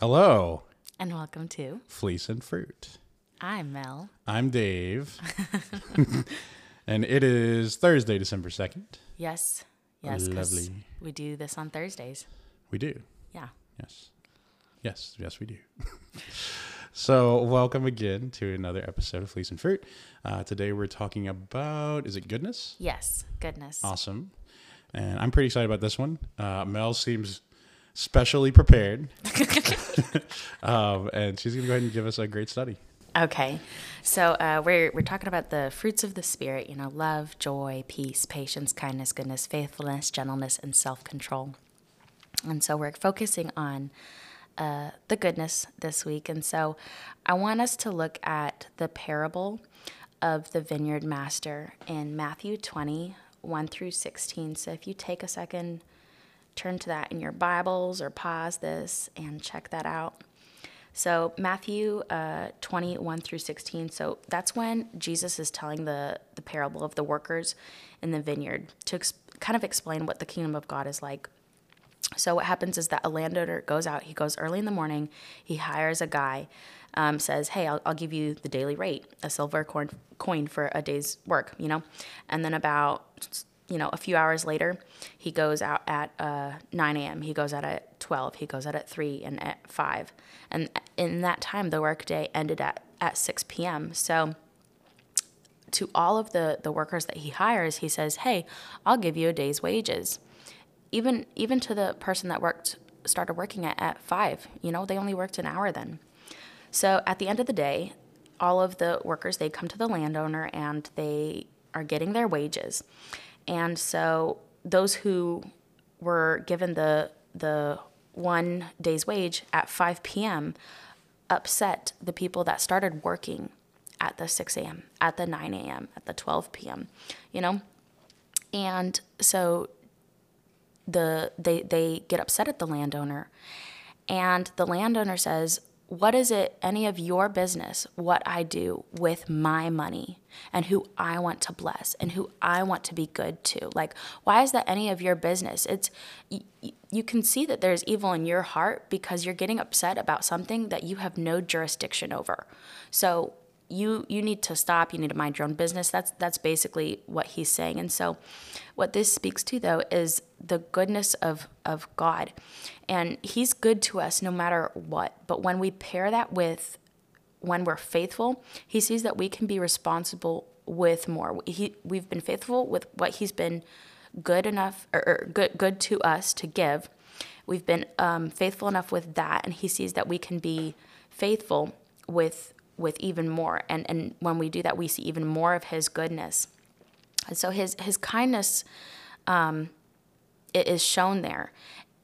Hello, And welcome to Fleece and Fruit. I'm Mel. I'm Dave, and it is Thursday, December 2nd. Yes. Yes. Lovely. We do this on Thursdays. We do. Yeah. Yes. Yes, yes, we do. so, welcome again to another episode of Fleece and Fruit. Uh, today we're talking about, is it goodness? Yes. Goodness. Awesome. And I'm pretty excited about this one. Uh, Mel seems specially prepared. um, and she's going to go ahead and give us a great study. Okay. So uh, we're we're talking about the fruits of the spirit. You know, love, joy, peace, patience, kindness, goodness, faithfulness, gentleness, and self control. And so we're focusing on uh, the goodness this week. And so I want us to look at the parable of the vineyard master in Matthew 20, 1 through 16. So if you take a second, turn to that in your Bibles or pause this and check that out. So Matthew uh, 21 through 16. So that's when Jesus is telling the, the parable of the workers in the vineyard to ex- kind of explain what the kingdom of God is like. So what happens is that a landowner goes out. He goes early in the morning. He hires a guy. Um, says, "Hey, I'll, I'll give you the daily rate, a silver coin, coin for a day's work." You know, and then about you know a few hours later, he goes out at uh, 9 a.m. He goes out at 12. He goes out at three and at five. And in that time, the workday ended at at 6 p.m. So to all of the the workers that he hires, he says, "Hey, I'll give you a day's wages." Even even to the person that worked started working at, at five, you know, they only worked an hour then. So at the end of the day, all of the workers they come to the landowner and they are getting their wages. And so those who were given the the one day's wage at 5 p.m. upset the people that started working at the 6 a.m., at the 9 a.m., at the 12 p.m., you know? And so the they they get upset at the landowner and the landowner says what is it any of your business what i do with my money and who i want to bless and who i want to be good to? Like why is that any of your business? It's y- y- you can see that there's evil in your heart because you're getting upset about something that you have no jurisdiction over. So you you need to stop you need to mind your own business. That's that's basically what he's saying. And so what this speaks to though is the goodness of of god. And he's good to us no matter what. But when we pair that with when we're faithful he sees that we can be responsible with more. He, we've been faithful with what he's been good enough or, or good good to us to give. We've been um, faithful enough with that. And he sees that we can be faithful with with even more. And, and when we do that, we see even more of his goodness. And so his, his kindness um, it is shown there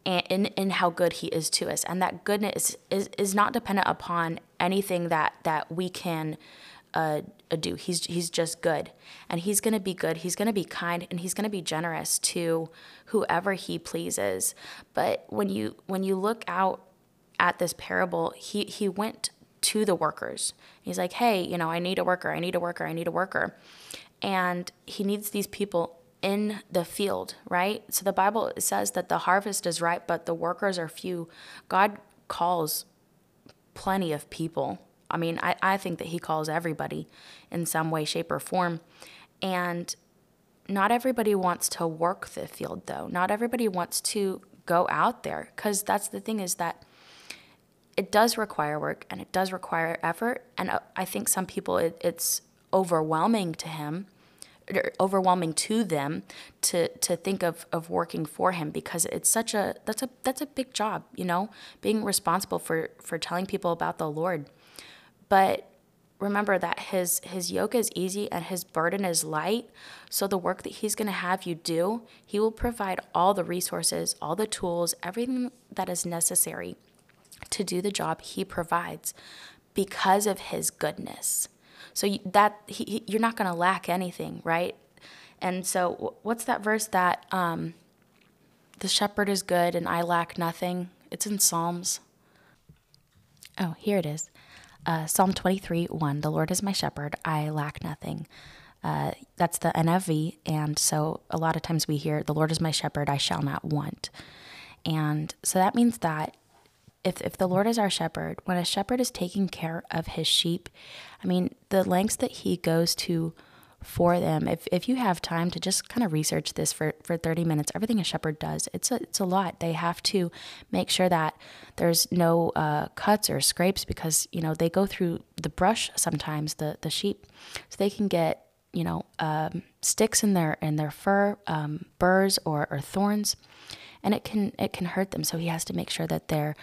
and in, in how good he is to us. And that goodness is, is not dependent upon anything that, that we can uh, do. He's, he's just good. And he's going to be good. He's going to be kind and he's going to be generous to whoever he pleases. But when you, when you look out at this parable, he, he went to the workers. He's like, hey, you know, I need a worker, I need a worker, I need a worker. And he needs these people in the field, right? So the Bible says that the harvest is ripe, but the workers are few. God calls plenty of people. I mean, I, I think that he calls everybody in some way, shape, or form. And not everybody wants to work the field, though. Not everybody wants to go out there because that's the thing is that it does require work and it does require effort. And uh, I think some people, it, it's overwhelming to him, or overwhelming to them to, to think of, of working for him because it's such a, that's a, that's a big job, you know, being responsible for, for telling people about the Lord. But remember that his, his yoke is easy and his burden is light. So the work that he's going to have you do, he will provide all the resources, all the tools, everything that is necessary to do the job he provides because of his goodness. So that he, he, you're not going to lack anything, right? And so what's that verse that um, the shepherd is good and I lack nothing? It's in Psalms. Oh, here it is. Uh, Psalm 23 1 The Lord is my shepherd, I lack nothing. Uh, that's the NIV. And so a lot of times we hear, The Lord is my shepherd, I shall not want. And so that means that if, if the Lord is our shepherd, when a shepherd is taking care of his sheep, I mean, the lengths that he goes to for them, if, if you have time to just kind of research this for, for 30 minutes, everything a shepherd does, it's a, it's a lot. They have to make sure that there's no uh, cuts or scrapes because, you know, they go through the brush sometimes, the, the sheep, so they can get, you know, um, sticks in their, in their fur, um, burrs or, or thorns, and it can, it can hurt them. So he has to make sure that they're,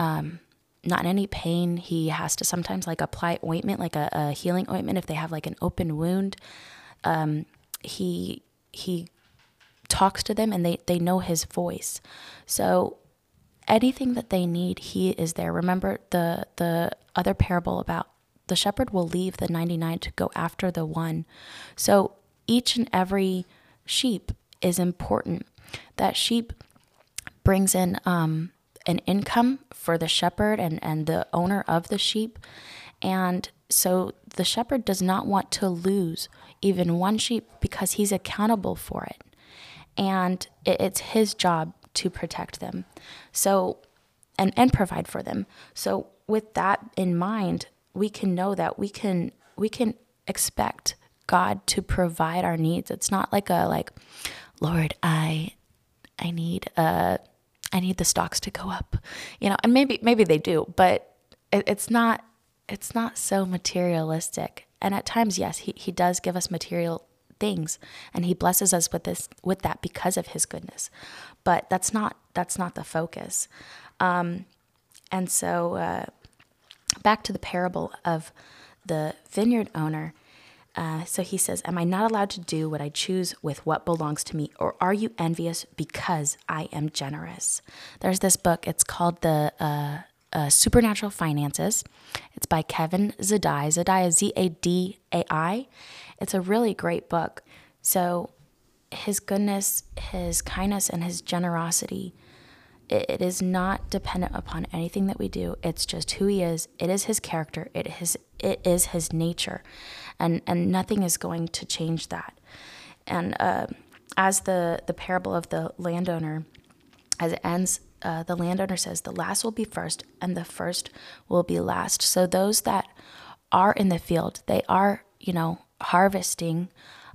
um, not in any pain. He has to sometimes like apply ointment, like a, a healing ointment, if they have like an open wound. Um, he he talks to them and they they know his voice. So anything that they need, he is there. Remember the the other parable about the shepherd will leave the 99 to go after the one. So each and every sheep is important. That sheep brings in um, an income for the shepherd and, and the owner of the sheep. And so the shepherd does not want to lose even one sheep because he's accountable for it. And it, it's his job to protect them. So, and, and provide for them. So, with that in mind, we can know that we can we can expect God to provide our needs. It's not like a like, Lord, I I need a I need the stocks to go up, you know, and maybe maybe they do, but it, it's not it's not so materialistic. And at times, yes, he, he does give us material things, and he blesses us with this with that because of his goodness. But that's not that's not the focus. Um, and so, uh, back to the parable of the vineyard owner. Uh, so he says, Am I not allowed to do what I choose with what belongs to me? Or are you envious because I am generous? There's this book, it's called The uh, uh, Supernatural Finances. It's by Kevin Zadai. Zadai is Z A D A I. It's a really great book. So his goodness, his kindness, and his generosity it is not dependent upon anything that we do. It's just who he is. It is his character. It is it is his nature, and and nothing is going to change that. And uh, as the the parable of the landowner, as it ends, uh, the landowner says, "The last will be first, and the first will be last." So those that are in the field, they are you know harvesting.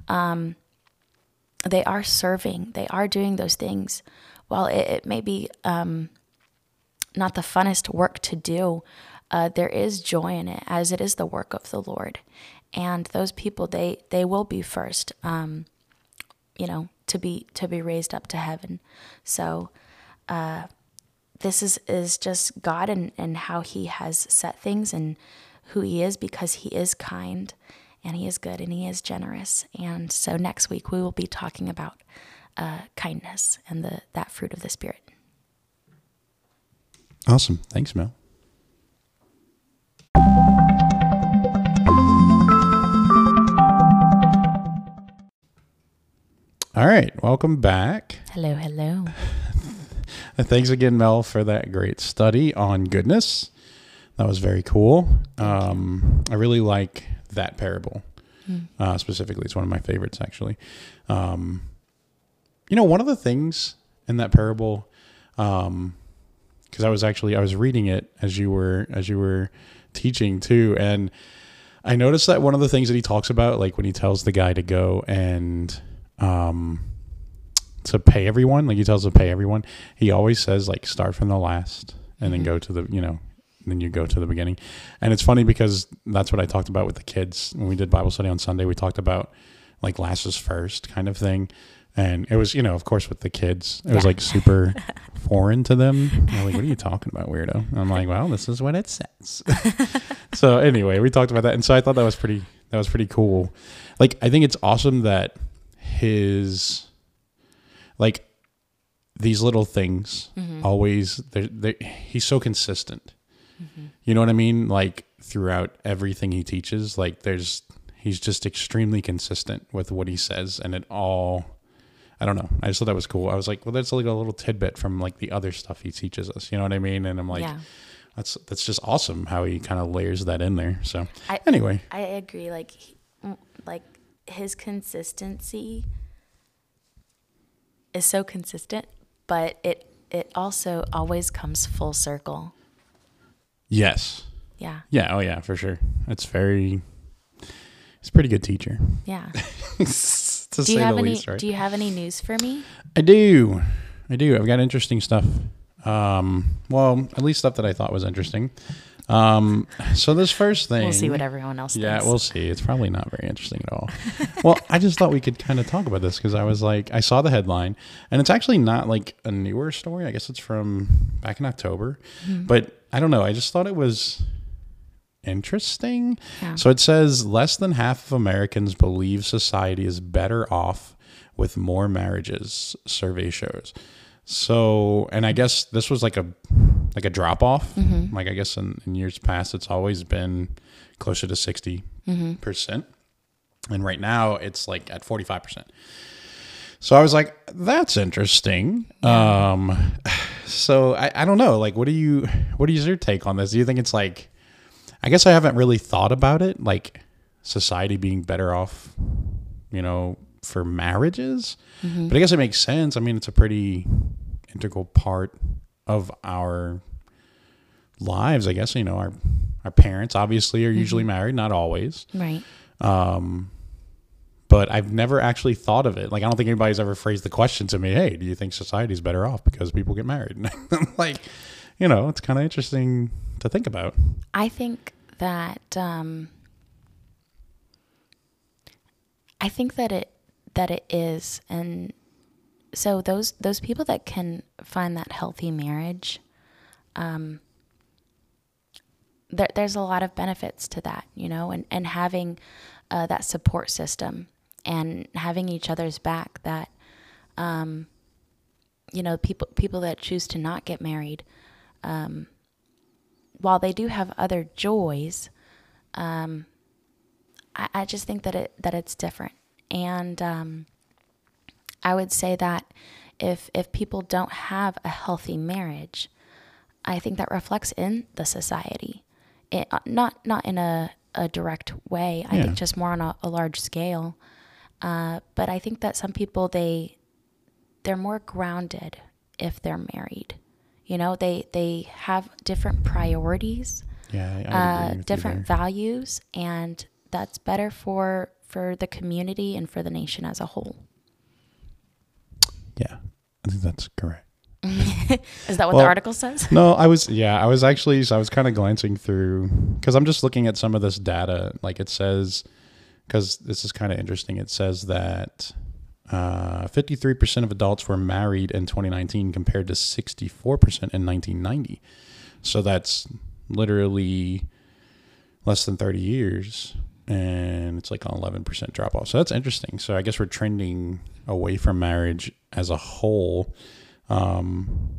Um, they are serving. They are doing those things while it, it may be um, not the funnest work to do, uh, there is joy in it as it is the work of the Lord. And those people, they they will be first, um, you know, to be to be raised up to heaven. So uh, this is is just God and and how He has set things and who He is because He is kind and He is good and He is generous. And so next week we will be talking about uh, kindness and the that fruit of the spirit. Awesome. Thanks, Mel. All right, welcome back. Hello, hello. Thanks again, Mel, for that great study on goodness. That was very cool. Um, I really like that parable mm. uh, specifically. It's one of my favorites, actually. Um, you know, one of the things in that parable, um, because I was actually I was reading it as you were as you were teaching too, and I noticed that one of the things that he talks about, like when he tells the guy to go and um to pay everyone, like he tells to pay everyone, he always says like start from the last and then mm-hmm. go to the you know then you go to the beginning. And it's funny because that's what I talked about with the kids when we did Bible study on Sunday. We talked about like last is first kind of thing and it was you know of course with the kids it yeah. was like super foreign to them they're like what are you talking about weirdo and i'm like well this is what it says so anyway we talked about that and so i thought that was pretty that was pretty cool like i think it's awesome that his like these little things mm-hmm. always they're, they're, he's so consistent mm-hmm. you know what i mean like throughout everything he teaches like there's he's just extremely consistent with what he says and it all I don't know. I just thought that was cool. I was like, well, that's like a little tidbit from like the other stuff he teaches us. You know what I mean? And I'm like, yeah. that's that's just awesome how he kind of layers that in there. So I, anyway, I agree. Like, like his consistency is so consistent, but it it also always comes full circle. Yes. Yeah. Yeah. Oh, yeah, for sure. It's very. He's a pretty good teacher. Yeah. to Do say you have the any least, right? do you have any news for me? I do. I do. I've got interesting stuff. Um, well, at least stuff that I thought was interesting. Um, so this first thing, We'll see what everyone else Yeah, thinks. we'll see. It's probably not very interesting at all. well, I just thought we could kind of talk about this because I was like, I saw the headline, and it's actually not like a newer story. I guess it's from back in October, Mm-hmm. but I don't know. I just thought it was interesting. Yeah. So it says less than half of Americans believe society is better off with more marriages. Survey shows. So, and I guess this was like a like a drop off. Mm-hmm. Like I guess in, in years past, it's always been closer to 60 mm-hmm. percent, and right now it's like at forty five percent. So I was like, that's interesting. Um, so I, I don't know. Like, what do you what is your take on this? Do you think it's like I guess I haven't really thought about it, like society being better off, you know, for marriages. Mm-hmm. But I guess it makes sense. I mean, it's a pretty integral part of our lives. I guess you know our our parents obviously are usually married, not always. right. Um But I've never actually thought of it. Like I don't think anybody's ever phrased the question to me, "Hey, do you think society's better off because people get married?" I'm like, you know, it's kind of interesting to think about. I think that um, I think that it that it is, and so those those people that can find that healthy marriage, um, there, there's a lot of benefits to that, you know, and and having uh, that support system and having each other's back. That, um, you know, people people that choose to not get married while they do have other joys, um, I, I just think that it that it's different, and um, I would say that if if people don't have a healthy marriage, I think that reflects in the society, it, uh, not not in a, a direct way. I Yeah. think just more on a, a large scale. Uh, but I think that some people they they're more grounded if they're married. You know, they they have different priorities, Yeah, I, I uh, agree with you different values, and that's better for for the community and for the nation as a whole. Yeah, I think that's correct. Is that what Well- the article says? No, I was yeah, I was actually so I was kind of glancing through because I'm just looking at some of this data. Like it says, because this is kind of interesting. It says that uh, 53% of adults were married in 2019 compared to 64% in 1990. So that's literally less than 30 years, and it's like an 11% drop off. So that's interesting. So I guess we're trending away from marriage as a whole. Um,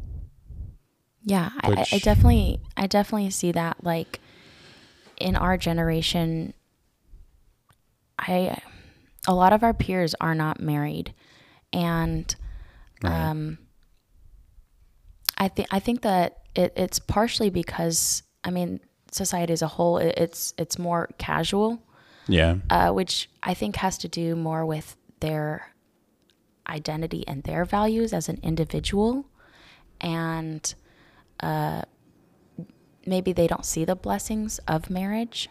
Yeah, I, I- I definitely, I definitely see that. Like in our generation, I, a lot of our peers are not married, and Right. um, I think I think that it, it's partially because I mean society as a whole it, it's it's more casual, yeah. uh, which I think has to do more with their identity and their values as an individual, and uh, maybe they don't see the blessings of marriage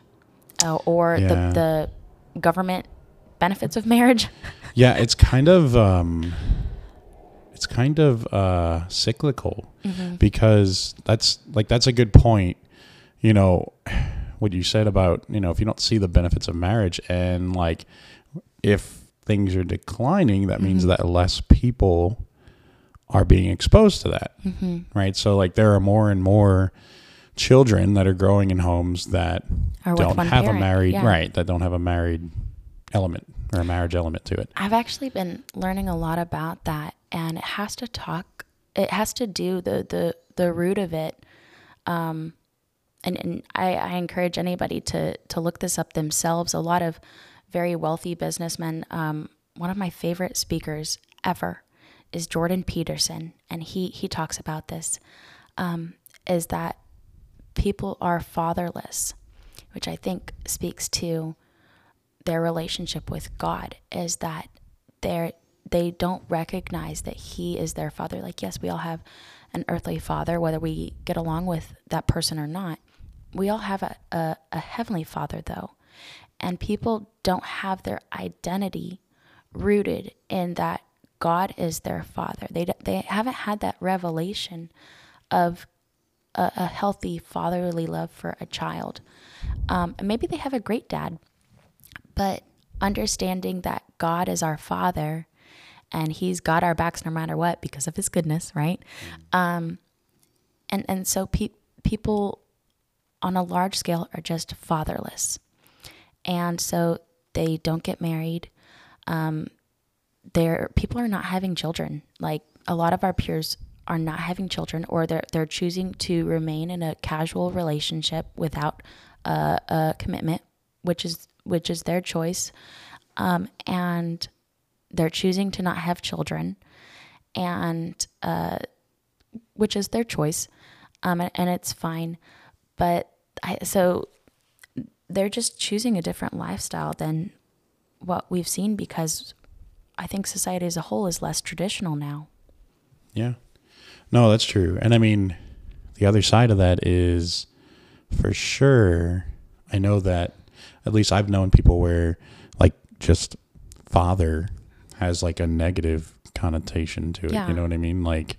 uh, or Yeah. the the government benefits of marriage. Yeah, it's kind of um it's kind of uh cyclical because that's like that's a good point. You know, what you said about, you know, if you don't see the benefits of marriage and like if things are declining, that means that less people are being exposed to that. Right? So like there are more and more children that are growing in homes that don't have parent, a married yeah. right, that don't have a married element or a marriage element to it. I've actually been learning a lot about that, and it has to talk. It has to do the the the root of it. Um, and and I, I encourage anybody to to look this up themselves. A lot of very wealthy businessmen. Um, one of my favorite speakers ever is Jordan Peterson, and he he talks about this. Um, is that people are fatherless, which I think speaks to their relationship with God is that they're they don't recognize that he is their father. Like yes, we all have an earthly father whether we get along with that person or not, we all have a, a, a heavenly father though and people don't have their identity rooted in that god is their father. They, they haven't had that revelation of a, a healthy fatherly love for a child. Um, and maybe they have a great dad but understanding that god is our father and he's got our backs no matter what because of his goodness right? Um, and and so pe- people on a large scale are just fatherless. And so they don't get married. Um they're people are not having children. Like a lot of our peers are not having children or they're they're choosing to remain in a casual relationship without a, a commitment which is which is their choice. Um and they're choosing to not have children and uh which is their choice. Um, and, and it's fine. But I, so they're just choosing a different lifestyle than what we've seen because I think society as a whole is less traditional now. Yeah. No, that's true. And I mean, the other side of that is for sure, I know that at least I've known people where like just father has like a negative connotation to it. Yeah. You know what I mean? Like,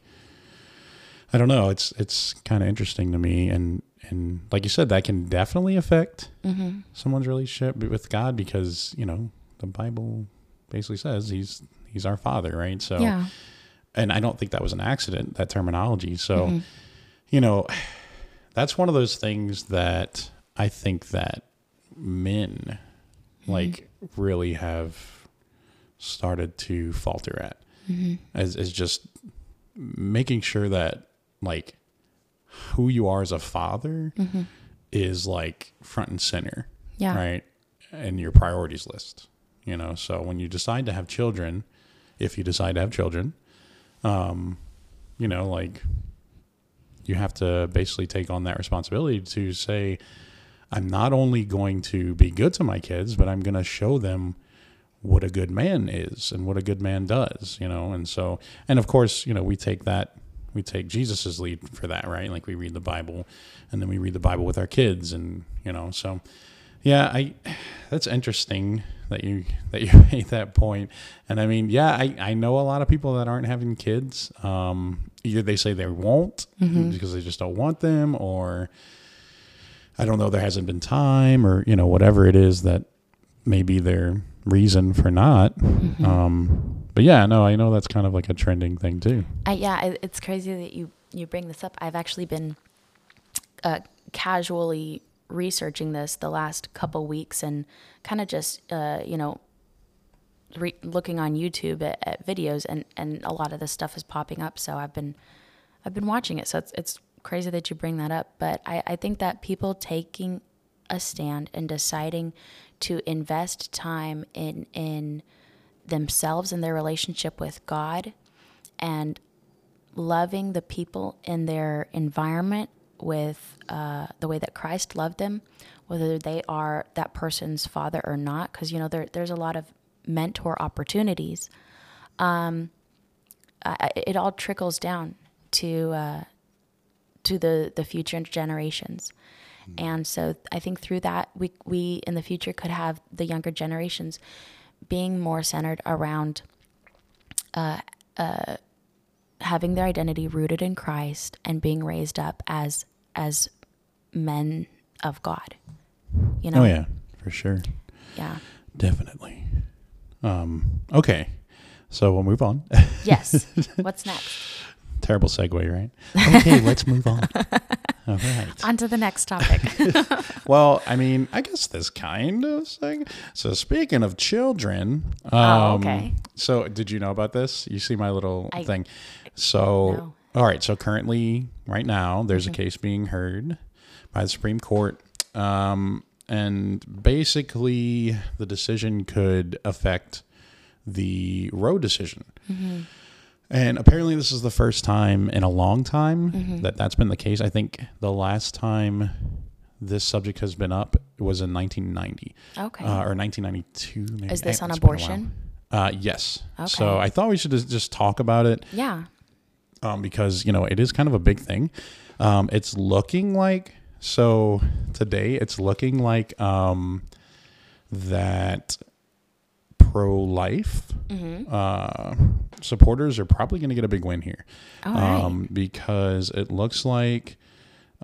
I don't know. It's it's kind of interesting to me, and and like you said, that can definitely affect Mm-hmm. someone's relationship with God because you know the Bible basically says he's he's our father, right? So, Yeah. and I don't think that was an accident that terminology. So, Mm-hmm. you know, that's one of those things that I think that men Mm-hmm. like really have started to falter at is, is just making sure that like who you are as a father is like front and center Mm-hmm. Yeah. right in your priorities list you know so when you decide to have children if you decide to have children um you know like you have to basically take on that responsibility to say i'm not only going to be good to my kids but i'm going to show them what a good man is and what a good man does you know and so and of course you know we take that we take jesus's lead for that right? Like we read the bible and then we read the bible with our kids and you know so yeah i that's interesting that you that you made that point. And i mean yeah i i know a lot of people that aren't having kids. Um either they say they won't because they just don't want them or i don't know there hasn't been time or you know whatever it is that may be their reason for not um but yeah no i know that's kind of like a trending thing too yeah, it's crazy that you you bring this up. I've actually been uh, casually researching this the last couple weeks and kind of just uh, you know re- looking on YouTube at, at videos, and and a lot of this stuff is popping up. So I've been I've been watching it. So it's it's crazy that you bring that up. But I, I think that people taking a stand and deciding to invest time in in themselves and their relationship with God and loving the people in their environment with uh, the way that Christ loved them, whether they are that person's father or not, because you know there there's a lot of mentor opportunities. Um, I, it all trickles down to uh, to the the future generations, and so I think through that we we in the future could have the younger generations being more centered around having their identity rooted in Christ and being raised up as as men of God. You know? oh yeah for sure Yeah. definitely um okay so we'll move on Yes. What's next? terrible segue right okay let's move on all right On to the next topic. Well, I mean, I guess this kind of thing. So speaking of children, um, Oh, okay. So did you know about this? You see my little I- thing. So all right. So currently, right now, there's Mm-hmm. a case being heard by the Supreme Court, um, and basically, the decision could affect the Roe decision. Mm-hmm. And apparently, this is the first time in a long time Mm-hmm. that that's been the case. I think the last time this subject has been up was in 1990 Okay. uh, or 1992. Maybe. Is this on it's been a while. abortion? Uh, yes. Okay. So I thought we should just, just talk about it Yeah. um, because you know it is kind of a big thing. Um, it's looking like So today it's looking like um, that pro life uh, supporters are probably going to get a big win here. Right. Um, because it looks like.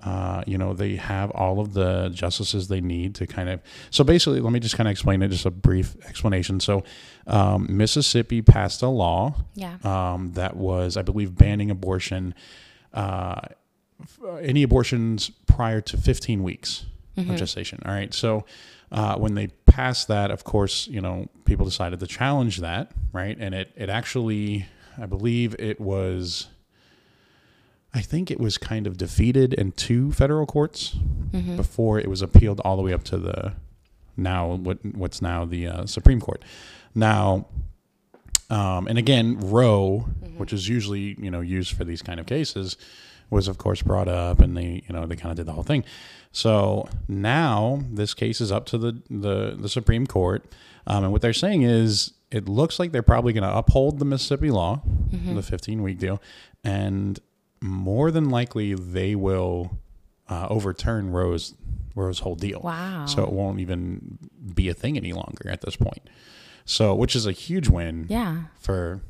Uh, you know, they have all of the justices they need to kind of. So basically, let me just kind of explain it, just a brief explanation. So, um, Mississippi passed a law Yeah. um, that was, I believe, banning abortion, uh, any abortions prior to 15 weeks of gestation. All right. So uh, when they passed that, of course, you know, people decided to challenge that, right? And it, it actually, I believe it was, I think it was kind of defeated in two federal courts before it was appealed all the way up to the now what what's now the uh, Supreme Court. Now, um, and again, Roe, which is usually you know used for these kind of cases, was of course brought up, and they you know they kind of did the whole thing. So now this case is up to the the, the Supreme Court, um, and what they're saying is it looks like they're probably going to uphold the Mississippi law, the 15 week deal, and more than likely they will uh, overturn Roe's Roe's whole deal. Wow. So it won't even be a thing any longer at this point. So, which is a huge win Yeah. for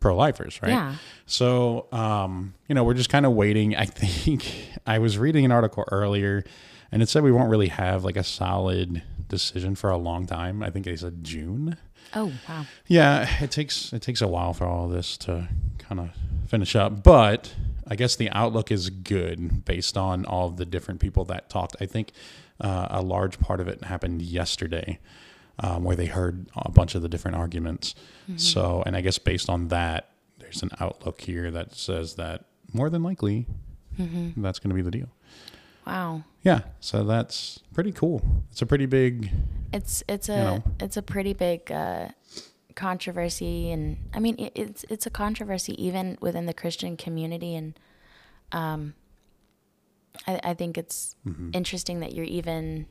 pro-lifers, right? Yeah. So, um, you know, we're just kind of waiting. I think I was reading an article earlier, and it said we won't really have like a solid decision for a long time. I think they said June. Oh, wow. Yeah, it takes it takes a while for all this to kind of finish up, but I guess the outlook is good based on all of the different people that talked. I think uh, a large part of it happened yesterday, um, where they heard a bunch of the different arguments. So, and I guess based on that, there's an outlook here that says that more than likely that's going to be the deal. Wow. Yeah, so that's pretty cool. It's a pretty big. It's it's a know. it's a pretty big uh, controversy, and I mean it, it's it's a controversy even within the Christian community, and um, I, I think it's Mm-hmm. interesting that you're even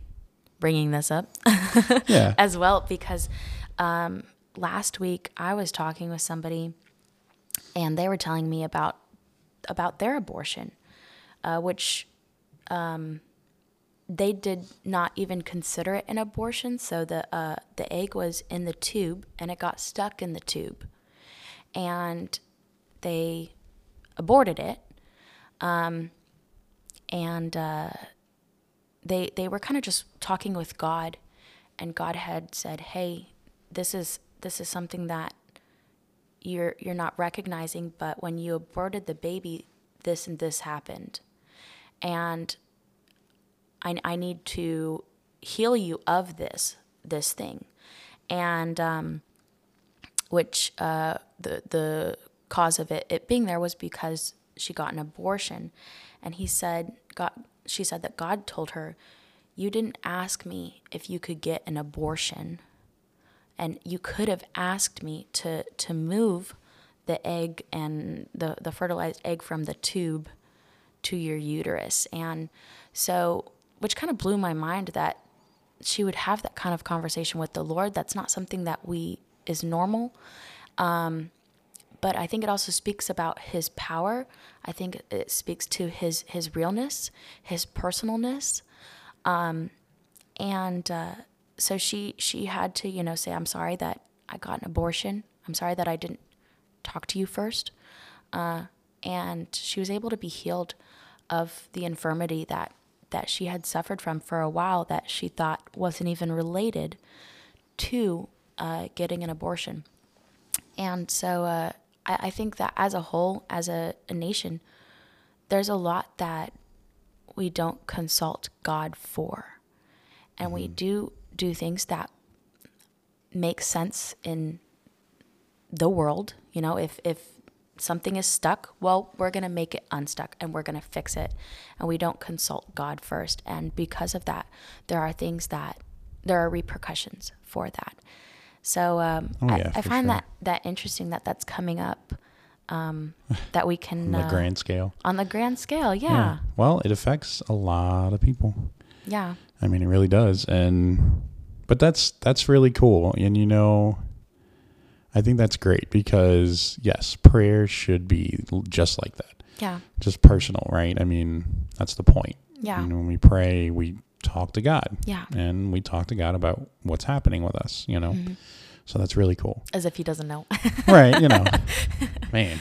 bringing this up Yeah. as well because um, last week I was talking with somebody, and they were telling me about about their abortion, uh, which um, they did not even consider it an abortion. So the uh, the egg was in the tube and it got stuck in the tube, and they aborted it. Um, and uh, they they were kind of just talking with God, and God had said, "Hey, this is this is something that you're you're not recognizing, but when you aborted the baby, this and this happened, and I I need to heal you of this this thing, and um, which uh, the the cause of it it being there was because she got an abortion, and he said God she said that God told her, you didn't ask me if you could get an abortion, and you could have asked me to to move the egg and the the fertilized egg from the tube to your uterus, and so which kind of blew my mind that she would have that kind of conversation with the Lord. That's not something that we is normal. Um, but I think it also speaks about his power. I think it speaks to his his realness, his personalness. Um, and uh, so she she had to, you know, say, I'm sorry that I got an abortion. I'm sorry that I didn't talk to you first. Uh, and she was able to be healed of the infirmity that that she had suffered from for a while that she thought wasn't even related to uh, getting an abortion. And so uh, I, I think that as a whole, as a, a nation, there's a lot that we don't consult God for. And we mm-hmm. do do things that make sense in the world. You know, if, if something is stuck, well, we're going to make it unstuck and we're going to fix it. And we don't consult God first. And because of that, there are things that, there are repercussions for that. So um, Oh, I, yeah, I for find sure. that, that interesting that that's coming up, um, that we can, on the uh, grand scale. on the grand scale. Yeah. Well, it affects a lot of people. Yeah. I mean, it really does. And but that's that's really cool. And you know, I think that's great because yes, prayer should be just like that. Yeah. Just personal, right? I mean, that's the point. Yeah. When we pray, we talk to God. Yeah. And we talk to God about what's happening with us, you know. Mm-hmm. So that's really cool. As if he doesn't know. right, you know. Man.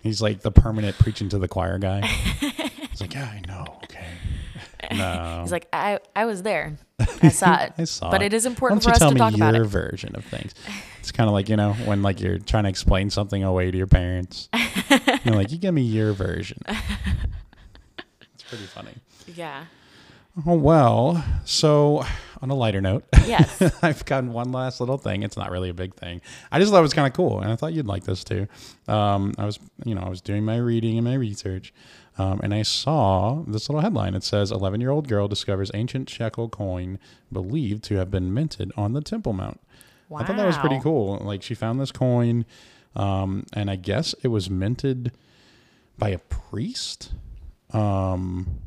He's like the permanent preaching to the choir guy. He's like, Yeah, I know. Okay. No. He's like, I, I was there. I saw it. I saw but it. it is important for us to talk about your it. version of things? It's kind of like you know when like you're trying to explain something away to your parents. you're like, you give me your version. It's pretty funny. Yeah. Oh well. So on a lighter note, Yes. I've got one last little thing. It's not really a big thing. I just thought it was kind of cool, and I thought you'd like this too. Um, I was, you know, I was doing my reading and my research, um, and I saw this little headline. It says, "11-year-old girl discovers ancient shekel coin believed to have been minted on the Temple Mount." Wow. I thought that was pretty cool. Like she found this coin, um, and I guess it was minted by a priest. Um,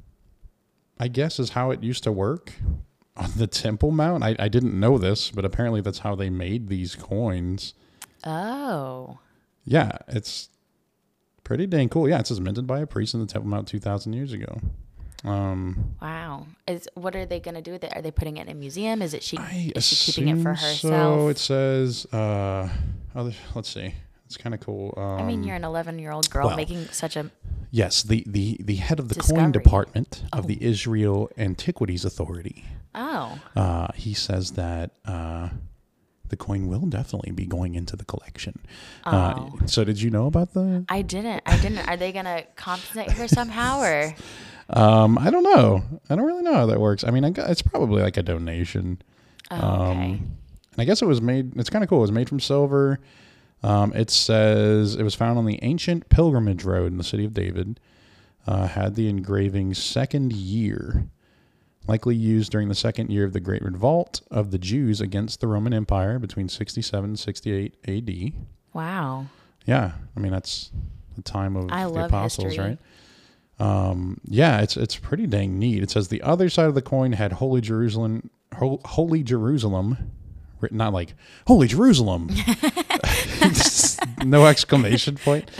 I guess is how it used to work on the Temple Mount. I, I didn't know this, but apparently that's how they made these coins. Oh. Yeah, it's pretty dang cool. Yeah, it says minted by a priest in the Temple Mount two thousand years ago. Um, Wow. Is what are they gonna do with it? Are they putting it in a museum? Is it she I is she keeping it for herself? So it says, uh, oh, let's see. It's kind of cool. Um, I mean, you're an 11 year old girl well, making such a Yes, the, the, the head of the Discovery. coin department of Oh. the Israel Antiquities Authority. oh Uh, he says that uh, the coin will definitely be going into the collection. Uh, Oh. so did you know about the? I didn't I didn't are they gonna compensate her somehow or Um, I don't know. I don't really know how that works. I mean, I gu- it's probably like a donation. oh, Um, okay And I guess it was made. It's kind of cool. It was made from silver. Um, it says it was found on the ancient pilgrimage road in the city of David. Uh, had the engraving second year, likely used during the second year of the Great Revolt of the Jews against the Roman Empire between 67 and 68 A.D. wow Yeah, I mean that's the time of I the apostles, history. right? Um, yeah, it's it's pretty dang neat. It says the other side of the coin had Holy Jerusalem, Holy Jerusalem, written not like Holy Jerusalem, no exclamation point.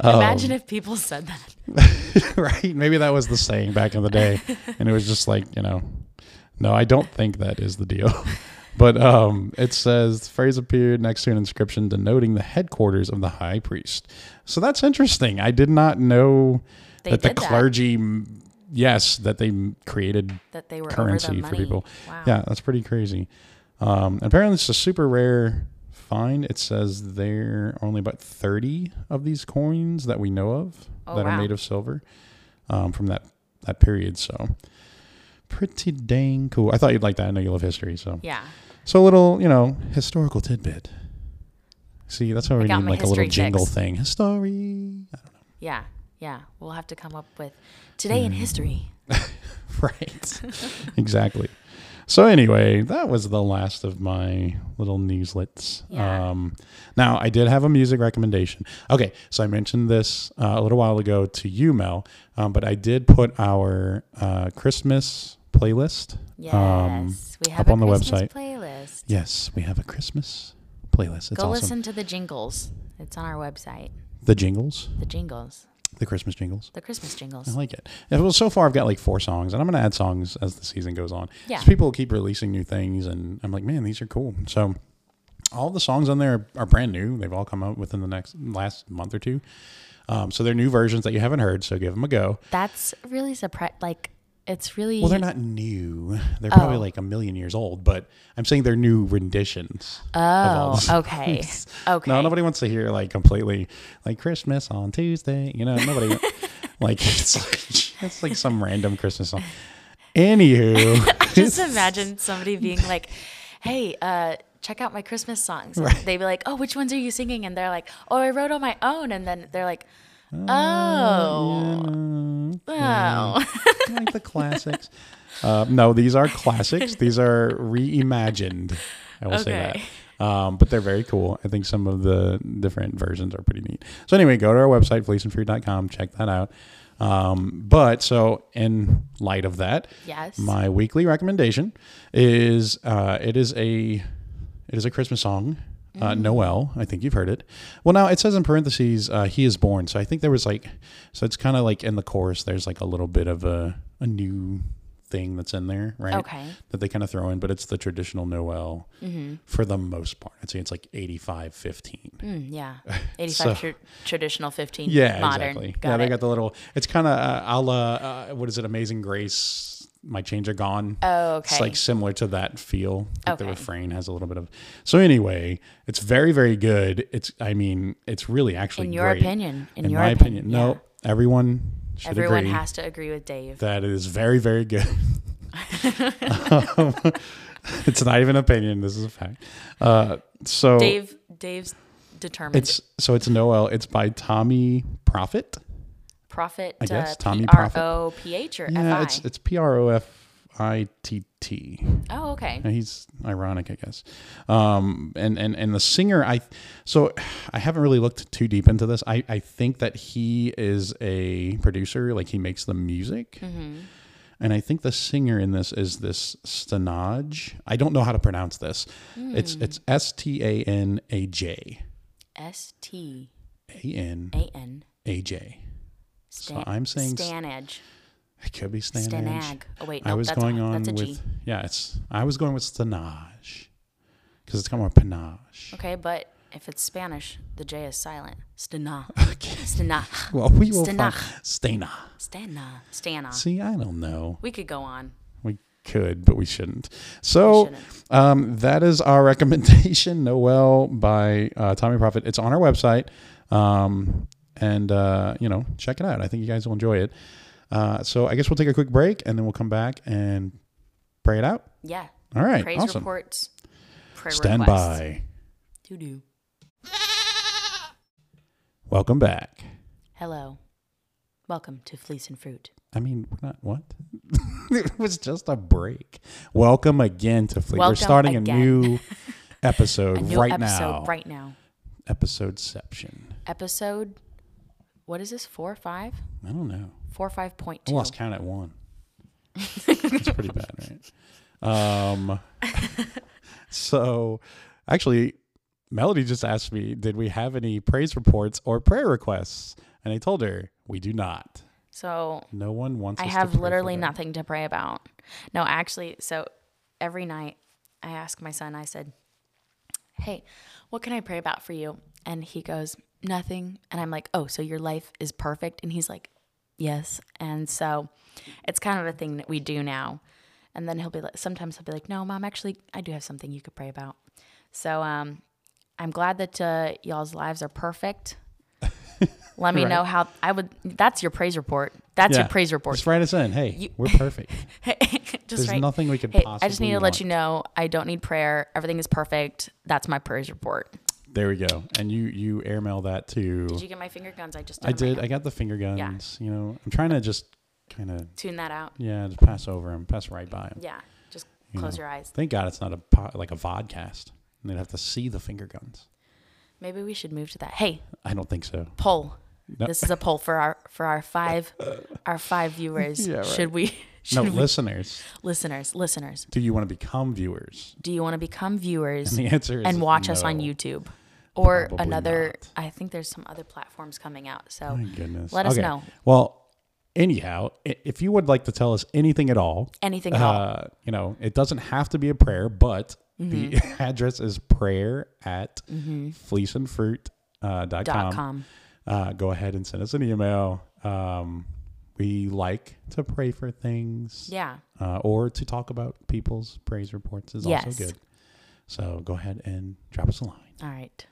Um, imagine if people said that right? Maybe that was the saying back in the day, and it was just like you know, no, I don't think that is the deal. But um, it says the phrase appeared next to an inscription denoting the headquarters of the high priest. So that's interesting. I did not know They that the did that. clergy, yes, that they created that they were currency the for people. wow Yeah, that's pretty crazy. Um, apparently, it's a super rare find. It says there are only about 30 of these coins that we know of Oh, that are made of silver um, from that, that period. So, pretty dang cool. I thought you'd like that. I know you love history. So, yeah so a little, you know, historical tidbit. See, that's why we need like a little jingle fix. thing. History. yeah yeah we'll have to come up with today Hmm. in history right. exactly. So anyway, that was the last of my little newslets. Yeah. Um, now I did have a music recommendation. Okay, so I mentioned this uh, a little while ago to you, Mel, um, but I did put our uh, Christmas playlist. yes um, we have up a on the Christmas website. playlist Yes, we have a Christmas playlist. It's go awesome. listen to the jingles it's on our website The jingles, the jingles the Christmas jingles. the Christmas jingles. I like it. Well, so far I've got like four songs, and I'm going to add songs as the season goes on. Yeah. people keep releasing new things, and I'm like, man, these are cool. So all the songs on there are brand new. They've all come out within the next last month or two. Um, so they're new versions that you haven't heard. So give them a go. that's really surprised like it's really Well, they're not new. They're probably Oh. like a million years old, but I'm saying they're new renditions. oh okay okay No, nobody wants to hear like completely like Christmas on Tuesday. You know, nobody like it's like it's like some random Christmas song. Anywho, just imagine somebody being like, "Hey, uh, check out my Christmas songs." And They'd be like, "Oh, which ones are you singing?" And they're like, "Oh, I wrote on my own." And then they're like, "Oh, Mm, oh, like the classics. Uh, no, these are classics. These are reimagined. I will say that. Um, but they're very cool. I think some of the different versions are pretty neat. So anyway, go to our website, fleeceandfruit.com, check that out. Um, but so in light of that, yes." my weekly recommendation is uh, it is a it is a Christmas song Uh, Noel, I think you've heard it. Well, now it says in parentheses, uh, he is born. So I think there was like, so it's kind of like in the chorus, there's like a little bit of a, a new thing that's in there, right? Okay. That they kind of throw in, but it's the traditional Noel for the most part. I'd say it's like 85 15. Mm, yeah. 85 So- tr- traditional, 15 Yeah, modern. exactly. Got yeah, they got the little, it's kind of uh, a la, uh, what is it, Amazing Grace, My Chains Are Gone. oh, okay. It's like similar to that feel. Like the refrain has a little bit of. So anyway, it's very very good. It's I mean it's really actually in your great. opinion. In, In your my opinion. opinion, no, everyone should Everyone agree has to agree with Dave. that it is very very good. Um, it's not even an opinion. This is a fact. Uh, so Dave, Dave's determined. it's so it's Noel. It's by Tommy Profitt. Prophet. I guess, uh, Tommy P Prophet. R O P H or Yeah, F it's it's P R O F I T T. Oh, okay. He's ironic, I guess. Um, and, and, and the singer, I, so I haven't really looked too deep into this. I, I think that he is a producer, like he makes the music. Mm-hmm. And I think the singer in this is this Stanaj. I don't know how to pronounce this. It's, Hmm. it's S T A N A J. S T A N A N. A J. Stan, I'm saying Stanage. It could be Stanaj. Stanag. Oh wait, I no, was that's going a, on that's a with, G. yeah, it's, I was going with Stanaj because it's kind of more panache. Okay, but if it's Spanish, the J is silent. Stana. Okay. Stana. Well, we will find Stanach. Stana. Stana. Stana. See, I don't know. We could go on. We could, but we shouldn't. So shouldn't. um, that is our recommendation, Noel by uh, Tommy Profitt. It's on our website, um, and uh, you know, check it out. I think you guys will enjoy it. Uh, so I guess we'll take a quick break, and then we'll come back and pray it out. Yeah. All right, Praise awesome. reports. Prayer Stand requests. by. Doo doo. Welcome back. Hello. Welcome to Fleece and Fruit. I mean, we're not what? it was just a break. Welcome again to Fleet. We're starting again. a new episode A new right episode now. right now. Episodeception. Episode. What is this? Four, five, I don't know. four, five point I lost count at one. That's pretty bad, right? Um, so actually, Melody just asked me, did we have any praise reports or prayer requests? And I told her we do not. So No one wants. To. I have literally nothing to pray about. No, actually, so every night I ask my son, I said, Hey, what can I pray about for you? And he goes, Nothing. And I'm like, Oh, so your life is perfect? And he's like, Yes. And so it's kind of a thing that we do now. And then he'll be like, sometimes he'll be like, No, mom, actually, I do have something you could pray about. So um, I'm glad that uh, y'all's lives are perfect. Let me Right. know how I would. That's your praise report. That's Yeah. your praise report. Just write us in. Hey, we're perfect. just There's right. nothing we could Hey, possibly. I just need to let you know I don't need prayer. Everything is perfect. That's my praise report. There we go. And you you airmail that to. Did you get my finger guns? I just I did. I got the finger guns. Yeah. You know, I'm trying to just kind of Tune that out. yeah, just pass over them, pass right by them. Yeah, just You close know. your eyes. Thank God it's not a po- like a vodcast. And they'd have to see the finger guns. Maybe we should move to that. Hey, I don't think so. poll. No. This is a poll for our for our five our five viewers. Yeah, right. Should we? Should No, we, listeners, listeners, listeners. do you want to become viewers? Do you want to become viewers And the answer is and watch us on. YouTube, or Probably another? not. I think there's some other platforms coming out. So My goodness. let us Okay. know. Well, anyhow, i- if you would like to tell us anything at all, anything at all. uh, you know, it doesn't have to be a prayer, but the Mm-hmm. address is prayer at fleeceandfruit, uh, dot Dot com. com. Uh, go ahead and send us an email. Um, we like to pray for things. Yeah. uh, or to talk about people's praise reports is Yes. also good. So go ahead and drop us a line. All right.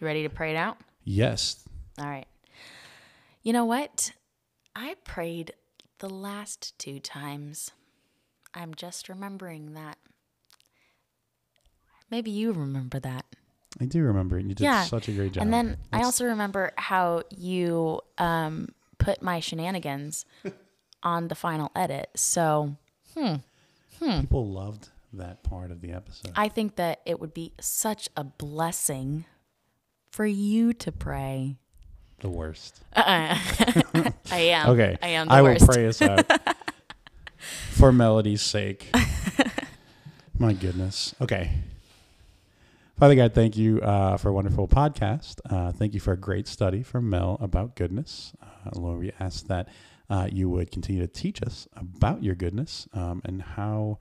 You ready to pray it out? Yes. All right. You know what? I prayed the last two times. I'm just remembering that. Maybe you remember that. I do remember it. You did Yeah. such a great job. And then I also remember how you um, put my shenanigans on the final edit. So people loved that part of the episode. I think that it would be such a blessing for you to pray. the worst. I am. Okay. I am the I worst. will pray us out for Melody's sake. My goodness. Okay. Father God, thank you uh, for a wonderful podcast. Uh, thank you for a great study from Mel about goodness. Uh, Lord, we ask that uh, you would continue to teach us about your goodness um, and how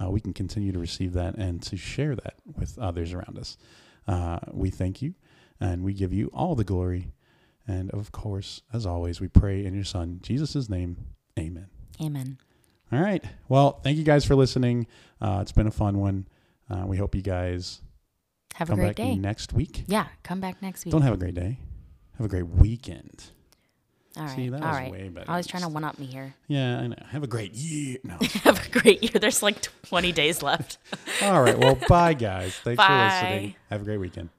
uh, we can continue to receive that and to share that with others around us. Uh, we thank you and we give you all the glory. And of course, as always, we pray in your Son, Jesus' name. Amen. Amen. All right. Well, thank you guys for listening. Uh, it's been a fun one. Uh, we hope you guys Have a great back day. next week. Yeah, come back next week. Don't have a great day. Have a great weekend. All right. See, that All was right. way better. I was trying to one up me here. Yeah, I know. Have a great year. No. Have a great year. There's like 20 days left. All right. Well, bye, guys. Thanks for listening. Have a great weekend.